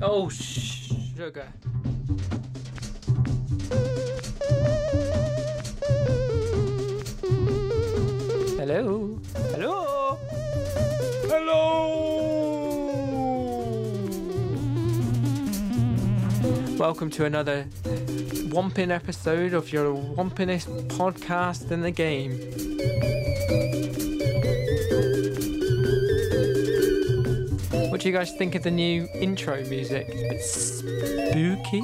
Oh, shh, sugar. Hello. Hello. Hello. Welcome to another Wampin episode of your Wampinest podcast in the game. Do you guys think of the new intro music? It's spooky.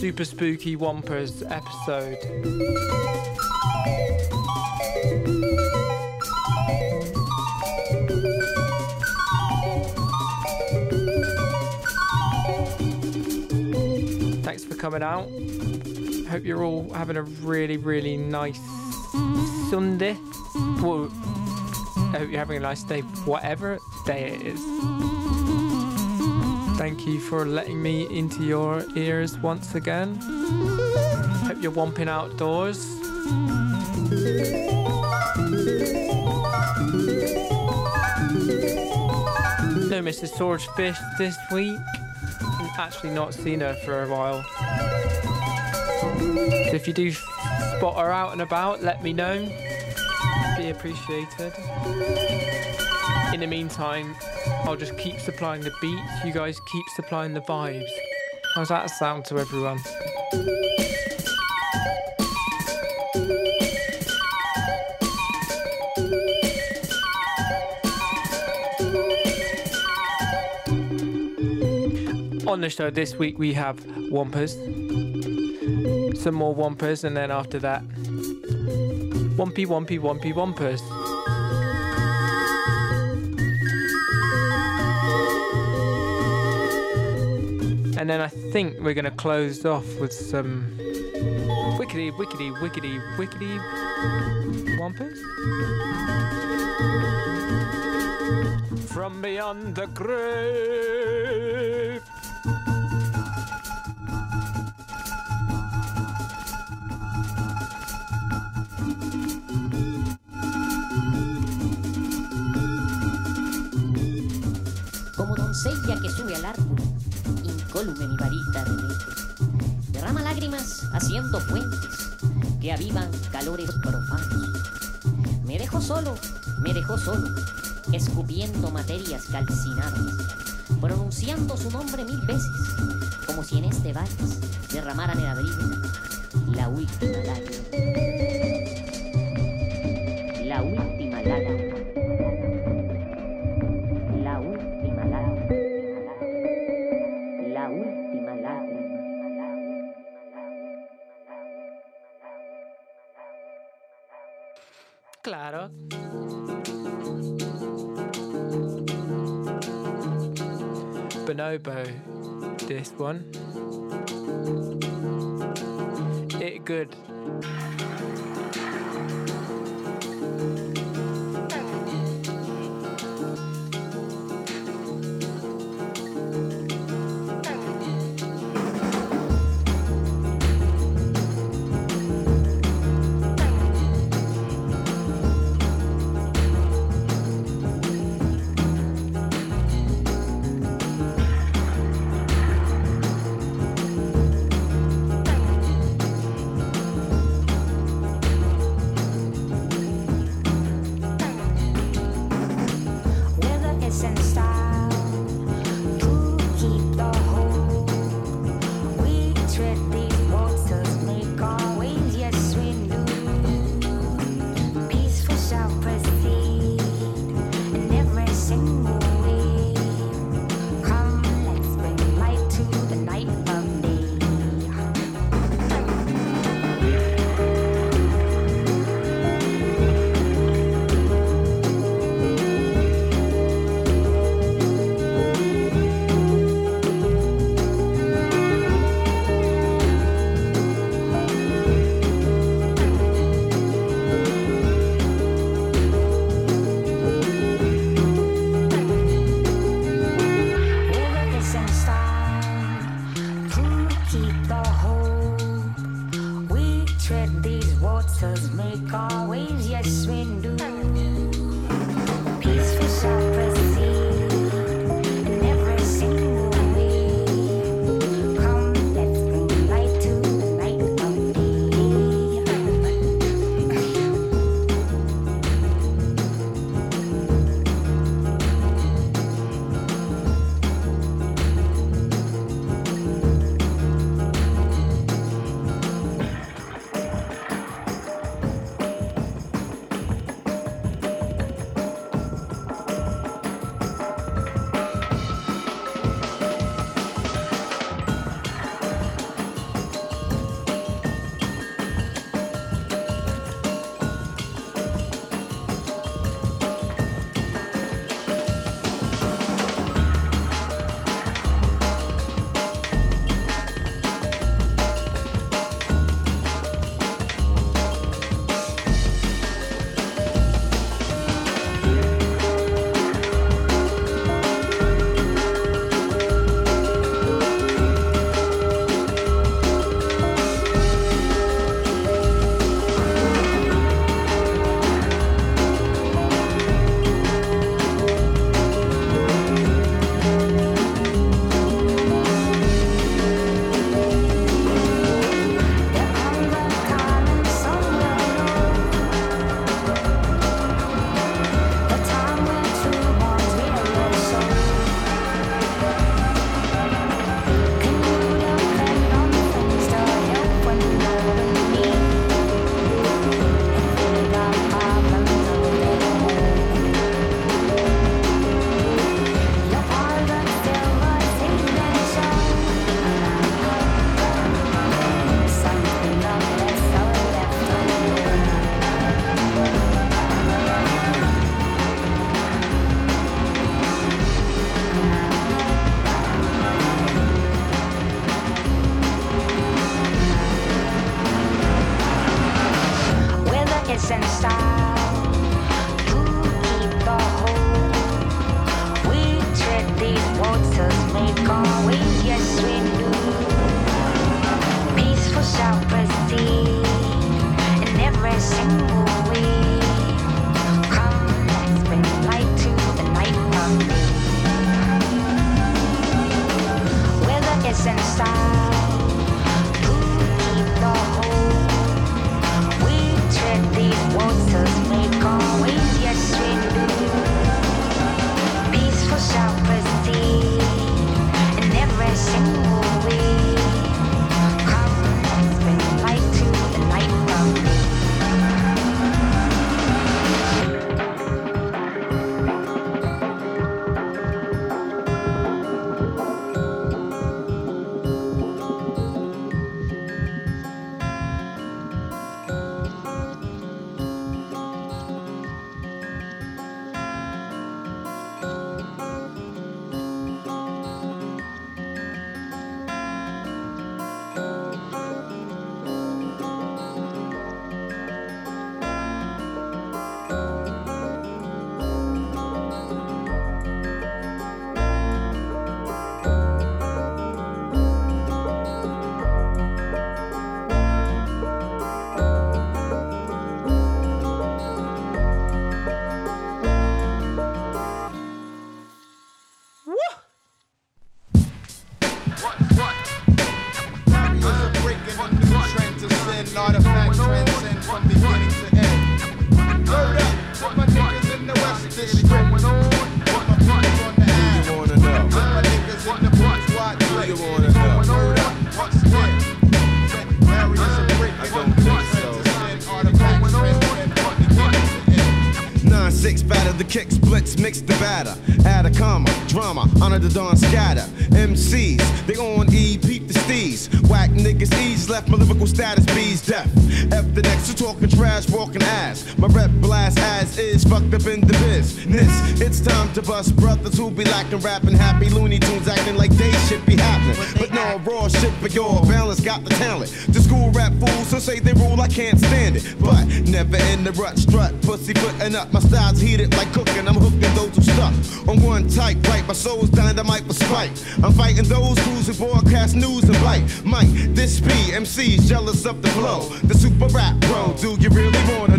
Super spooky Wampers episode. Thanks for coming out. Hope you're all having a really, really nice Sunday. Well, I hope you're having a nice day, whatever day it is. Thank you for letting me into your ears once again. Hope you're wamping outdoors. No Mrs. Swordfish this week. Actually, not seen her for a while. So if you do spot her out and about, let me know. Appreciated. In the meantime, I'll just keep supplying the beats. You guys keep supplying the vibes. How's that sound to everyone? On the show this week, we have Wampers, some more Wampers, and then after that, Wumpy, Wumpy, Wumpy, Wampers. And then I think we're going to close off with some wickety, wickety, wickety, wickety Wampers. From beyond the grave. Que avivan calores profanos. Me dejó solo, me dejó solo, escupiendo materias calcinadas, pronunciando su nombre mil veces, como si en este vals derramaran el abrigo la última Bonobo, this one. It good. sweet. To talking trash, walking ass. My rep blast as is fucked up in the business. It's time to bust brothers who be lacking rapping happy Looney Tunes acting like they should be happening. But no, raw shit for your balance got the talent. The school rap fools who say they rule, I can't stand it. But never in the rut, strut, pussy putting up. My style's heated like cooking, I'm hooking those stuck on one type, right? My soul's dynamite for spite. I'm fighting those who's who broadcast news and blight. Mike, this P, MC's jealous of the flow. The super rap bro, do you really wanna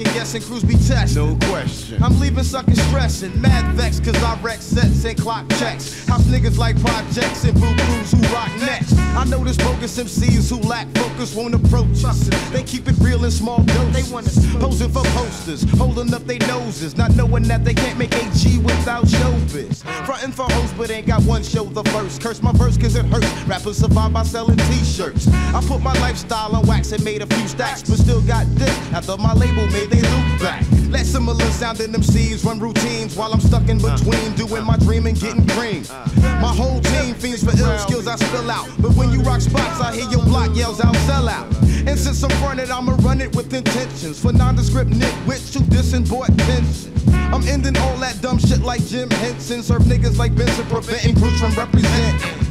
making for second guessing. Crews be tested. No question. I'm leaving suckers stressing. Mad vex, cause I wreck sets and clock checks. House niggas like projects and boo crews who rock next. I know there's bogus MCs who lack focus, won't approach us. They keep it real in small doses. They want posing for posters, holding up their noses, not knowing that they can't make AG without showbiz. Frontin' for hosts, but ain't got one show the first. Curse my verse cause it hurts. Rappers survive by selling t-shirts. I put my lifestyle on wax and made a few stacks, but still got this after my label made they look back. Let similar sounding MCs run routines while I'm stuck in between doing my dream and getting cream. My whole team fiends for ill skills I spill out. But when you rock spots, I hear your block yells out, sell out. And since I'm running, I'ma run it with intentions. For nondescript nitwits who dissing boy attention. I'm ending all that dumb shit like Jim Henson. Serve niggas like Benson, preventing crews from representing.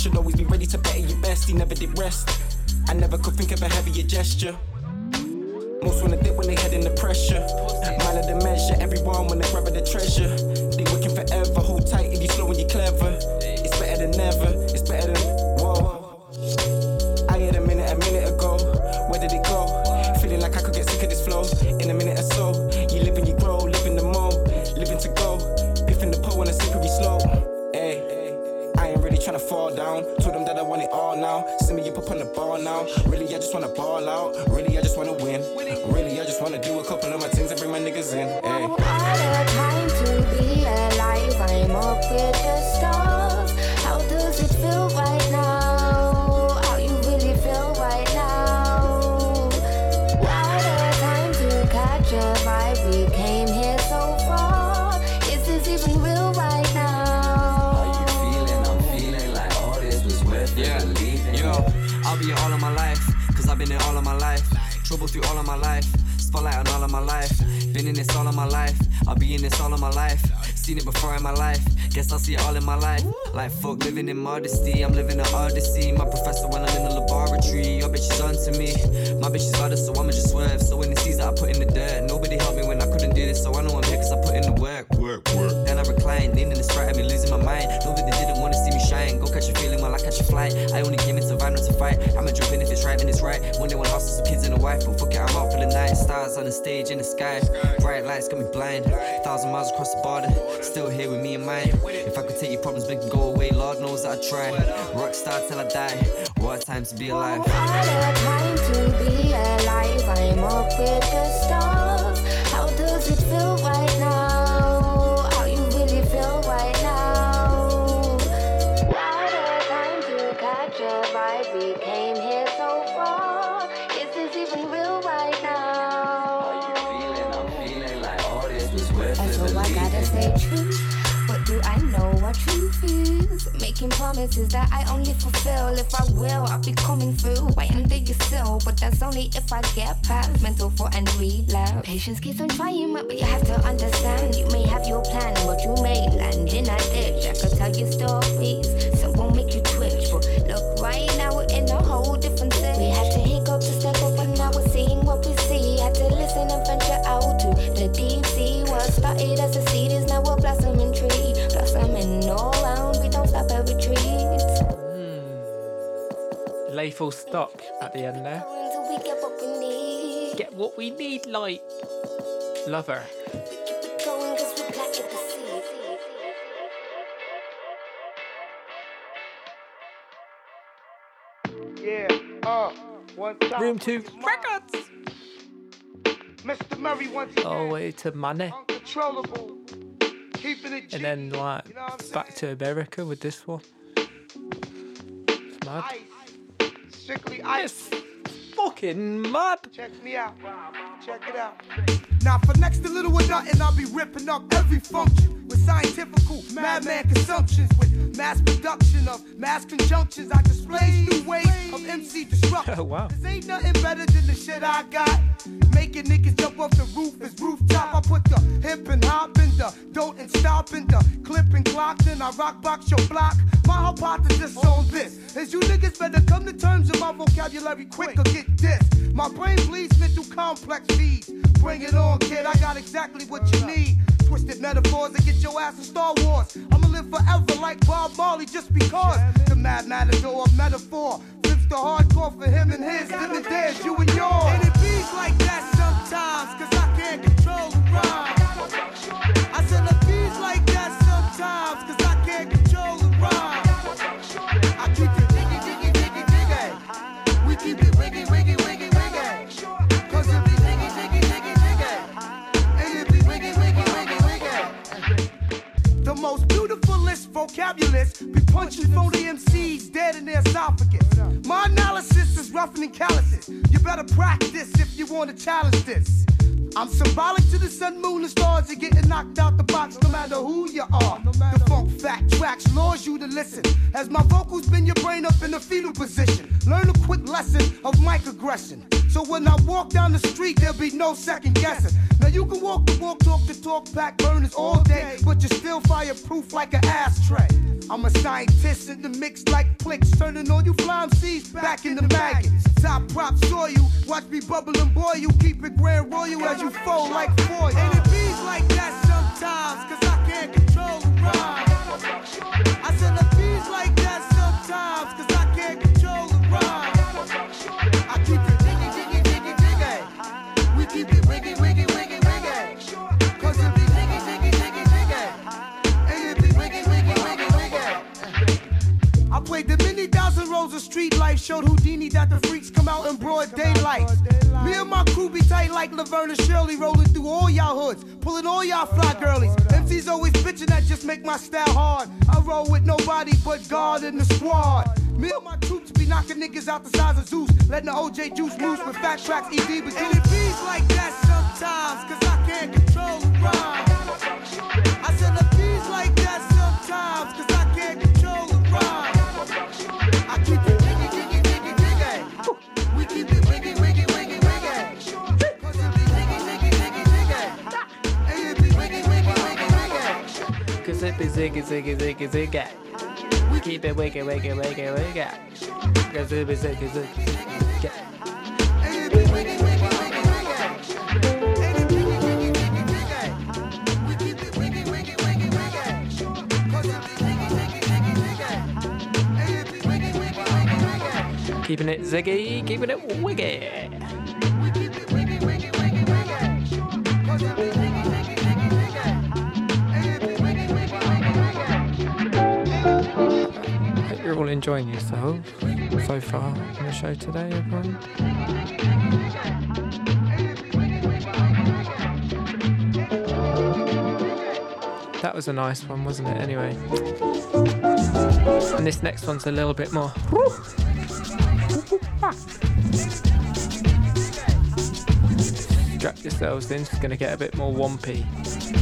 should always be ready to better your best. He never did rest. I never could think of a heavier gesture. My life. Seen it before in my life, guess I'll see it all in my life. Like fuck living in modesty, I'm living an odyssey. My professor when I'm in the laboratory, your bitch is onto me. My bitch is us, so I'ma just swerve. So when it sees that I put in the jump in if it's right, then it's right. One day when hustle some kids and a wife, but fuck it, I'm out for the night. Stars on the stage in the sky. Bright lights got me blind. Thousand miles across the border, still here with me and mine. If I could take your problems, make them go away, Lord knows that I try. Rock star till I die. What a time to be alive. What a time to be alive. I'm up with the stars. Making promises that I only fulfill. If I will, I'll be coming through. Right under your sill, but that's only if I get past mental for and relapse. Patience keeps on trying, but you have to understand. You may have your plan, but you may land in a ditch. I could tell you stories, some won't make you twitch. But look, right now we're in a whole different thing. We had to Lay full stop at the end there. Get what we need. Get what we need, like. Lover. Keep it going 'cause we planted the seed. Yeah, uh, one time. Room two records. Mr. Murray once All the again. way to money. Uncontrollable. Keeping it And then, like, You know back to America with this one. It's mad. Ice. Strictly ice. Fucking mad. Check me out. Check it out. Now for next to little or nothing, I'll be ripping up every function with scientifical madman consumptions with mass production of mass conjunctions. I display new ways of MC destruction. Wow. This ain't nothing better than the shit I got. Making niggas jump off the roof is rooftop. I put the hip and hop in the don't and stop in the clip and clock. Then I rock box your block. My hypothesis on this is you niggas better come to terms with my vocabulary quick or get this. My brain bleeds mental complex feeds. Bring it on, kid. I got exactly what you need. Twisted metaphors that get your ass in Star Wars. I'ma live forever like Bob Marley just because the mad matador metaphor back into maggots. Top prop saw you, watch me bubble and boil you, keep it grand royal as you fold like foil. Just make my style hard. I roll with nobody but God in the squad. Me and my troops be knocking niggas out the size of Zeus, letting the OJ juice loose with fat tracks, ED but And it beats like that sometimes, cause I can't control the rhyme. I said it beats like that sometimes, cause I can't control the rhyme. Wiggy, wiggy, wiggy, wiggy. Cause it be diggy, diggy, diggy, diggy. And it be wiggy, wiggy, wiggy, wiggy. Keeping it ziggy, keeping it wiggy. You're all enjoying yourselves so far on the show today, everyone. That was a nice one, wasn't it? Anyway. And this next one's a little bit more. Strap yourselves in, it's going to get a bit more wompy.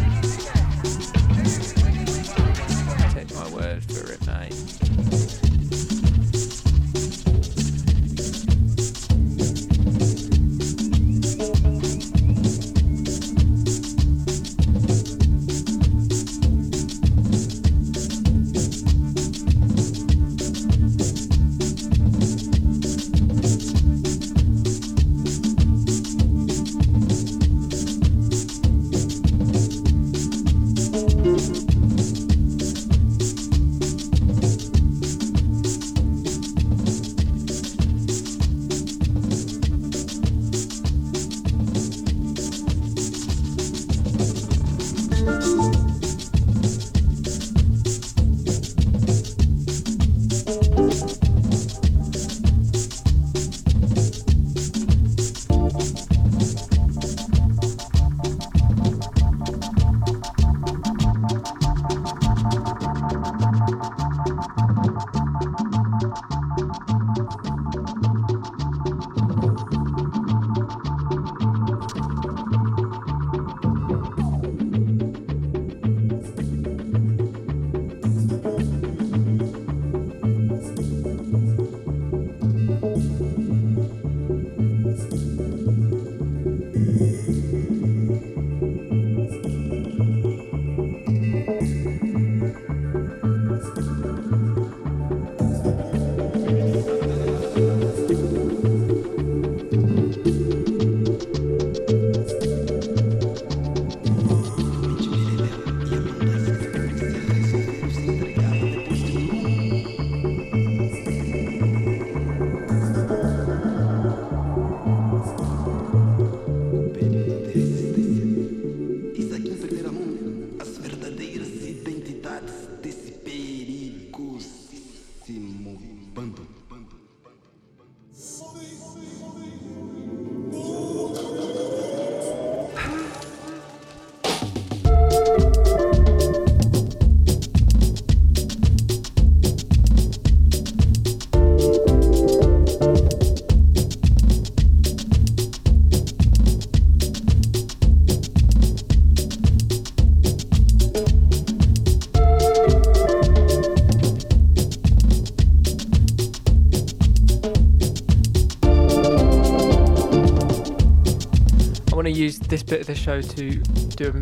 This bit of the show to do a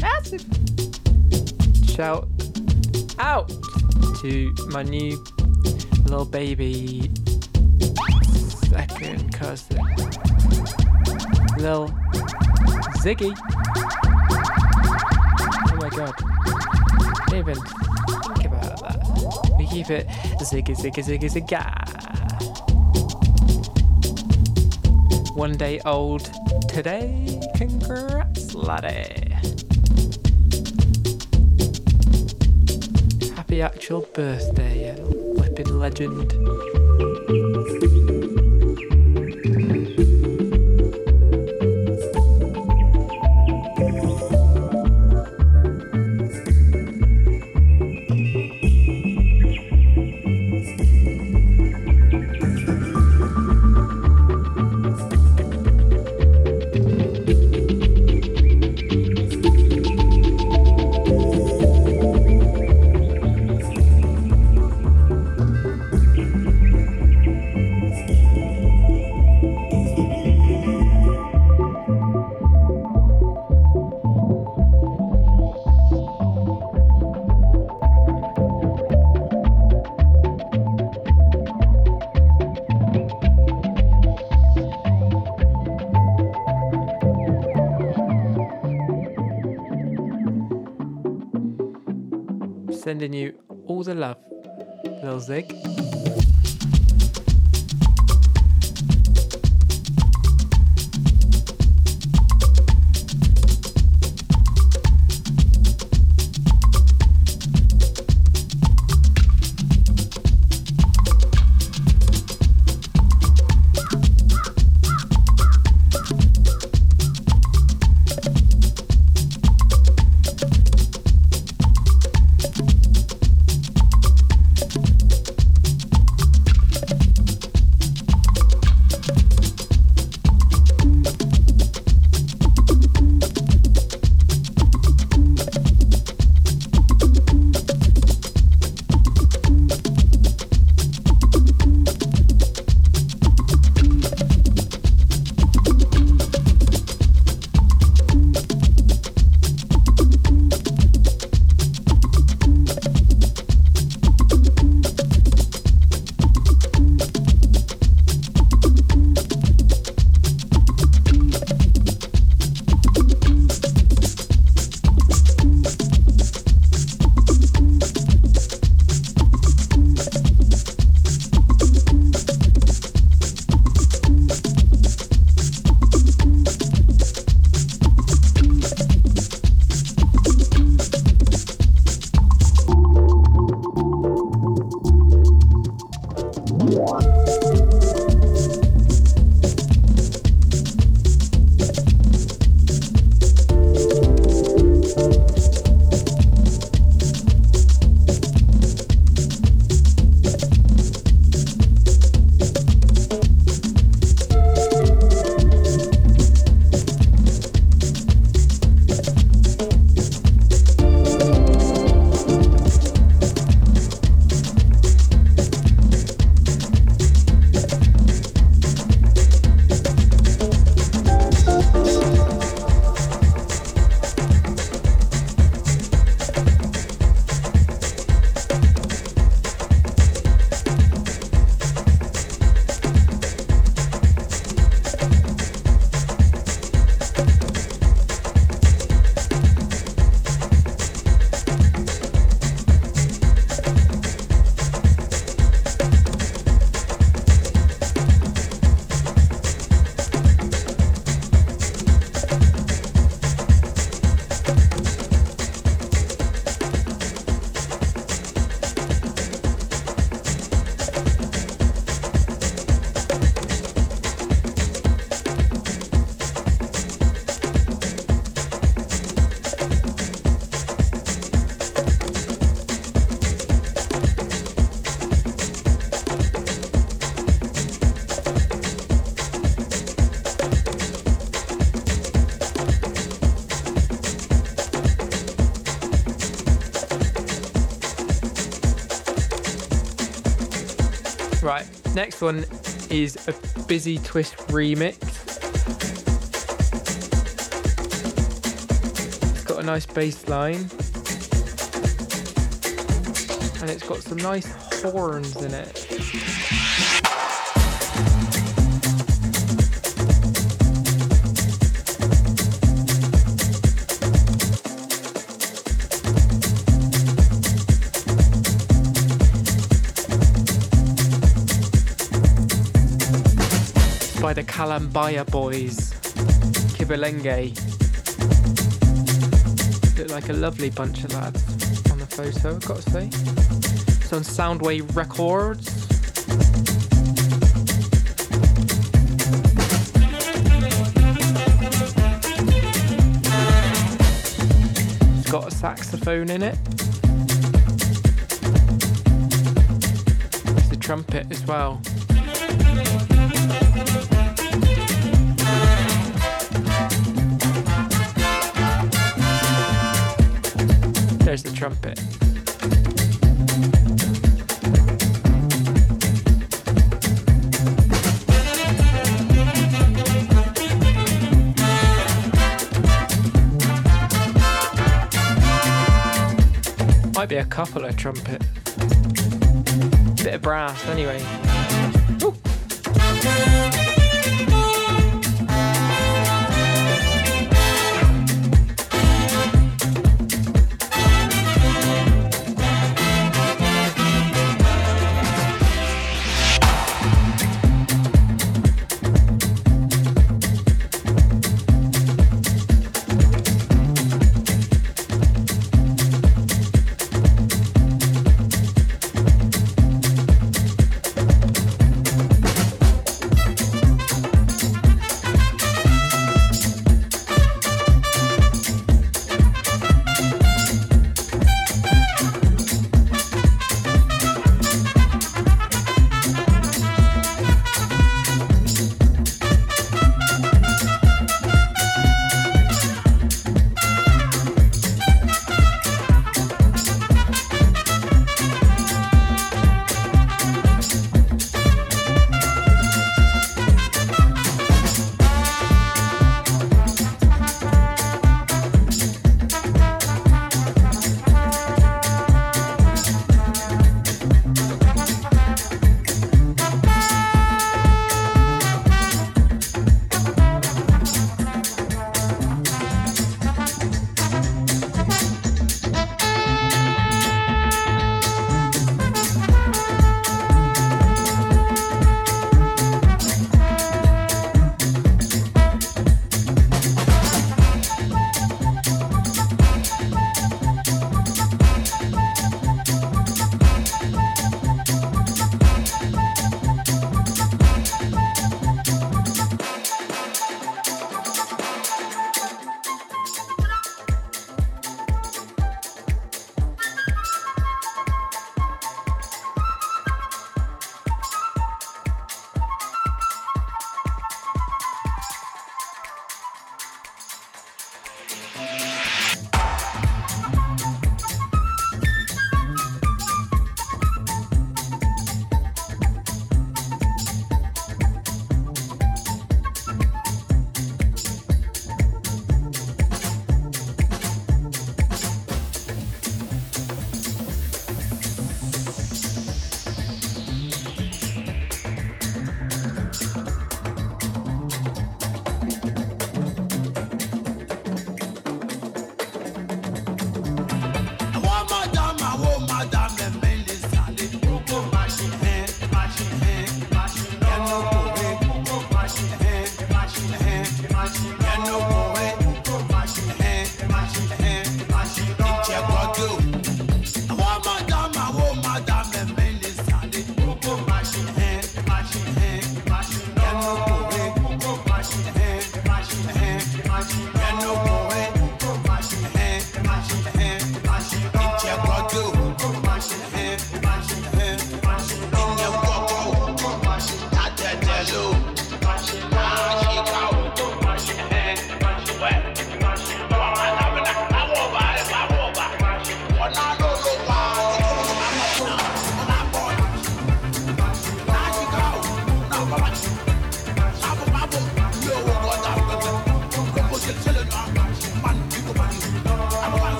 massive shout out to my new little baby second cousin, little Ziggy. Oh my god. Even think about that. We keep it Ziggy, Ziggy, Ziggy, Zigga. One day old today. Congrats, laddie. Happy actual birthday, you flipping legend. Sending you all the love, little Zig. next one is a Busy Twist remix. It's got a nice bass line. And it's got some nice horns in it. Kalambaya boys, Kibalenge. Look like a lovely bunch of lads on the photo, I've got to say. It's on Soundway Records. It's got a saxophone in it. It's a trumpet as well. There's the trumpet. Might be a couple of trumpet. Bit of brass anyway. Ooh.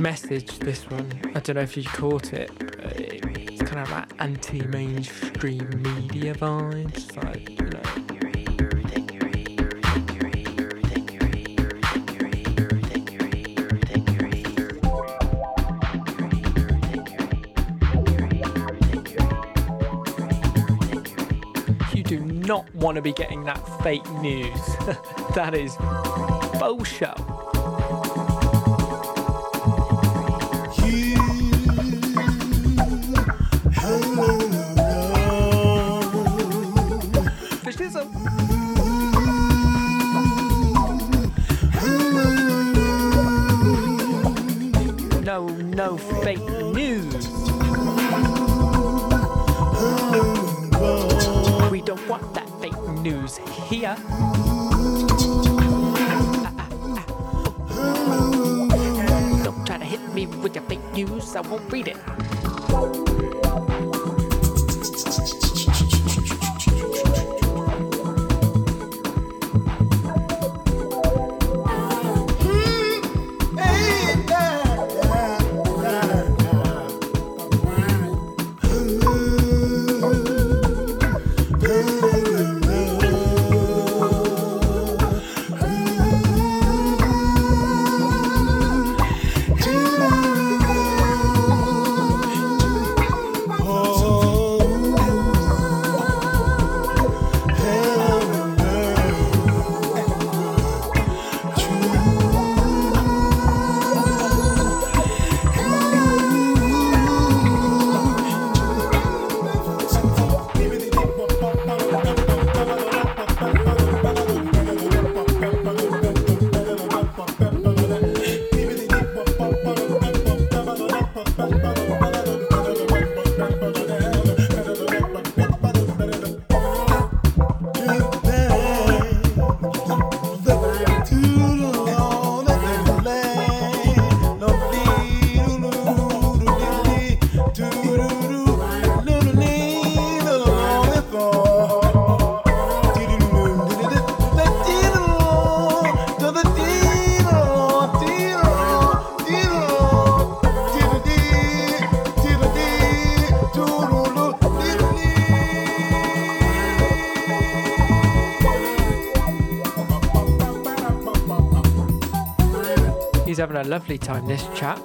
Message. This one, I don't know if you caught it. It's kind of like anti-mainstream media vibes, like you know. You do not want to be getting that fake news. that is bullshit. It. He's having a lovely time, this chap.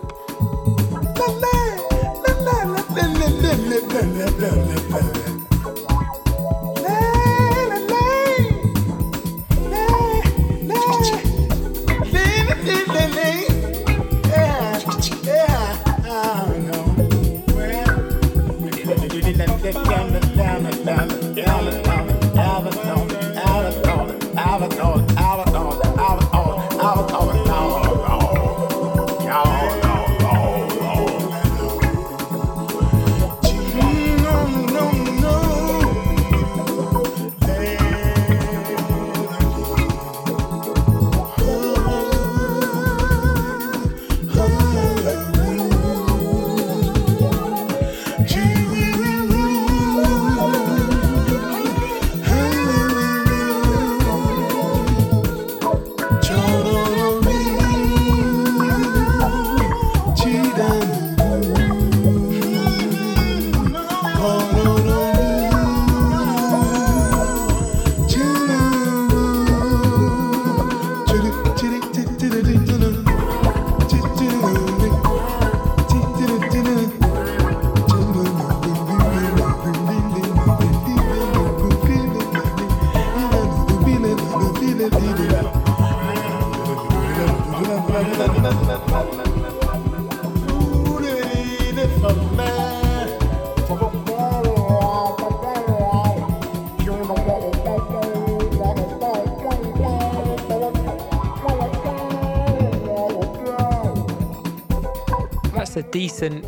Decent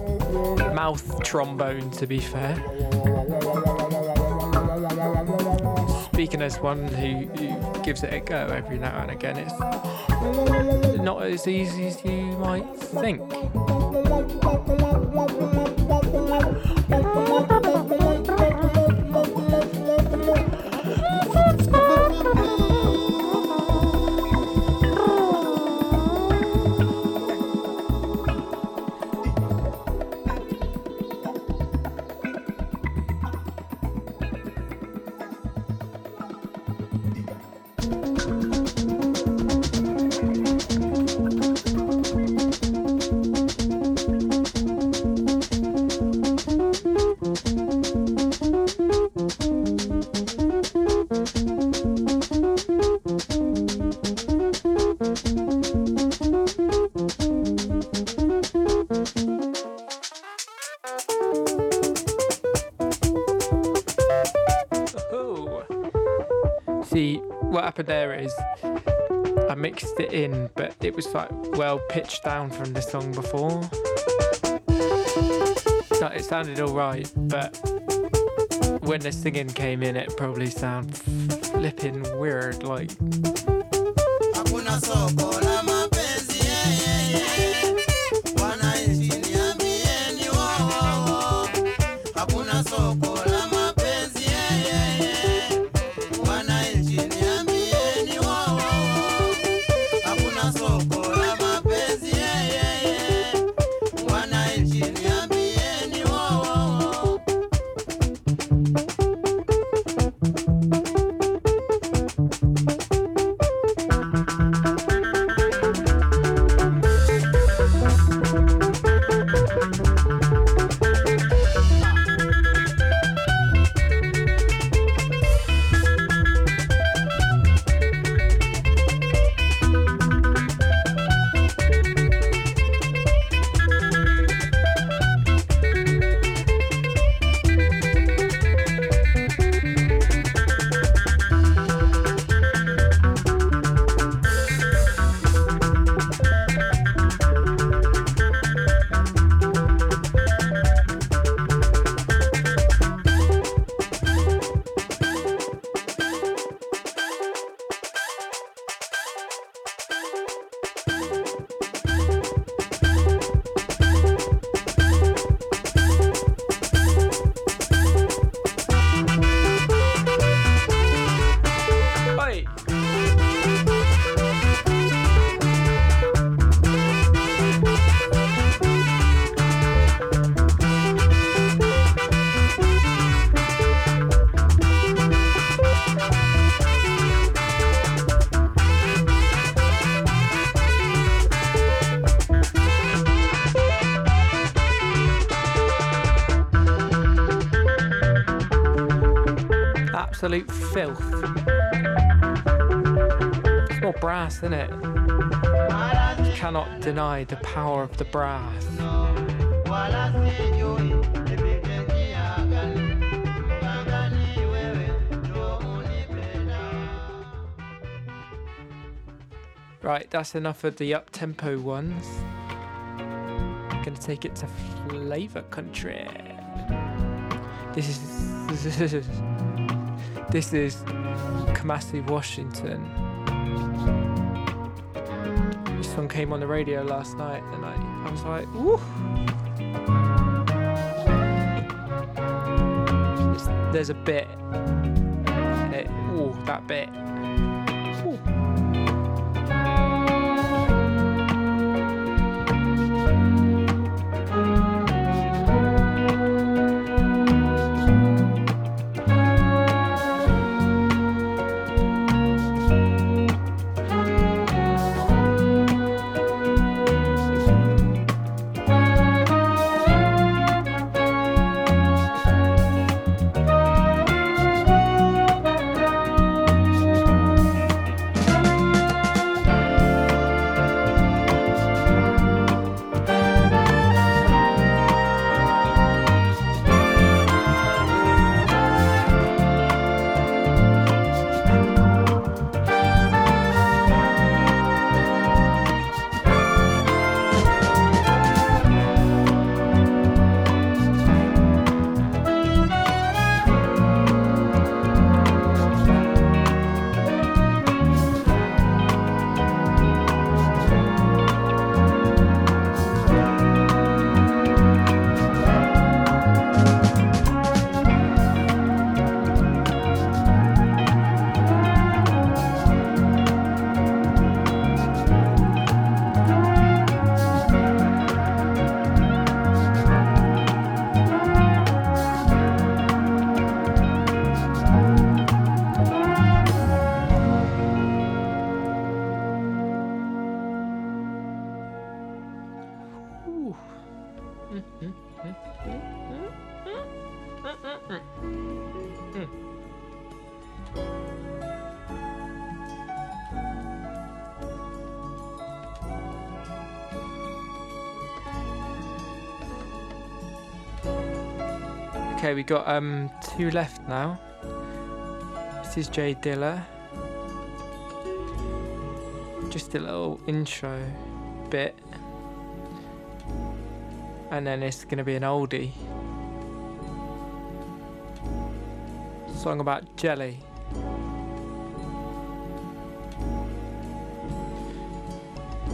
mouth trombone, to be fair. Speaking as one who, who gives it a go every now and again, it's not as easy as you might think. Pitched down from the song before. No, it sounded alright, but when the singing came in, it probably sounded flipping weird. Like Absolute filth. It's more brass, isn't it? You cannot deny the power of the brass. Right, that's enough of the up tempo ones. I'm gonna take it to flavor country. This is this is this is Kamasi, Washington. This song came on the radio last night, and I I was like, woo. There's a bit. It, ooh, that bit. We got um two left now. This is Jay Dilla just a little intro bit. And then it's going to be an oldie. Song about jelly.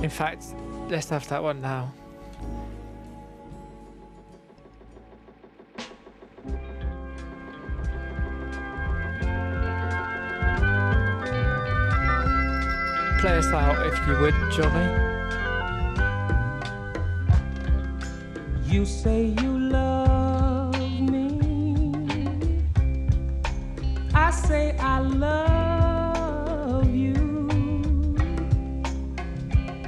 In fact, let's have that one now. Play us out if you would, Johnny. You say you love me. I say I love you.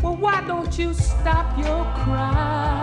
Well, why don't you stop your crying?